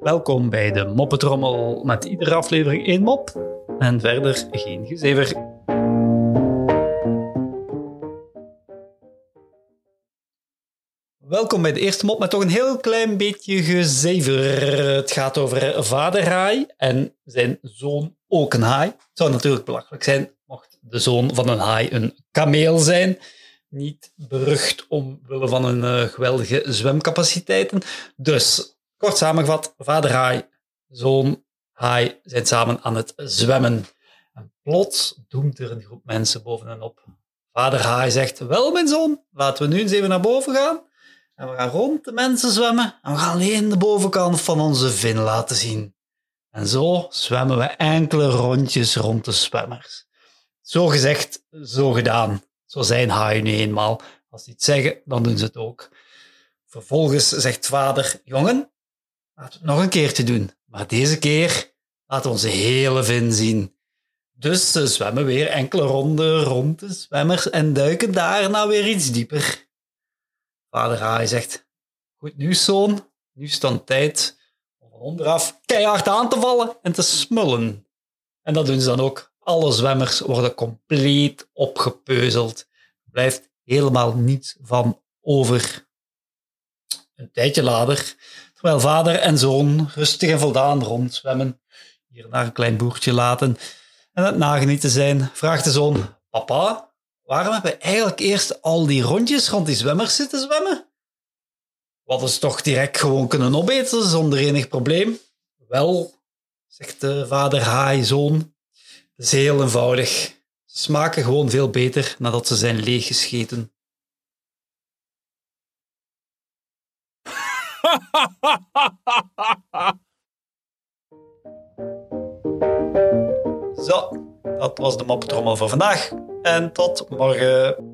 Welkom bij de Moppetrommel met iedere aflevering één mop en verder geen gezever. Welkom bij de eerste mop met toch een heel klein beetje gezever. Het gaat over vader haai en zijn zoon ook een haai. Het zou natuurlijk belachelijk zijn mocht de zoon van een haai een kameel zijn. Niet berucht omwille van hun eh, geweldige zwemcapaciteiten. Dus, kort samengevat, vader haai, zoon haai zijn samen aan het zwemmen. En plots doemt er een groep mensen boven hen op. Vader haai zegt, wel mijn zoon, laten we nu eens even naar boven gaan. En we gaan rond de mensen zwemmen en we gaan alleen de bovenkant van onze vin laten zien. En zo zwemmen we enkele rondjes rond de zwemmers. Zo gezegd, zo gedaan. Zo zijn haaien nu eenmaal. Als ze iets zeggen, dan doen ze het ook. Vervolgens zegt vader, jongen, laten we het nog een keertje doen. Maar deze keer laten we onze hele vin zien. Dus ze zwemmen weer enkele ronden rond de zwemmers en duiken daarna weer iets dieper. Vader Haai zegt, goed nieuws zoon, nu is het dan tijd om onderaf keihard aan te vallen en te smullen. En dat doen ze dan ook. Alle zwemmers worden compleet opgepeuzeld. Er blijft helemaal niets van over. Een tijdje later, terwijl vader en zoon rustig en voldaan rondzwemmen, hier naar een klein boertje laten en het nagenieten zijn, vraagt de zoon: Papa, waarom hebben we eigenlijk eerst al die rondjes rond die zwemmers zitten zwemmen? Wat is toch direct gewoon kunnen opeten zonder enig probleem? Wel, zegt de vader haai zoon, is heel eenvoudig. Ze smaken gewoon veel beter nadat ze zijn leeggescheten. Zo, dat was de moppetrommel voor vandaag. En tot morgen.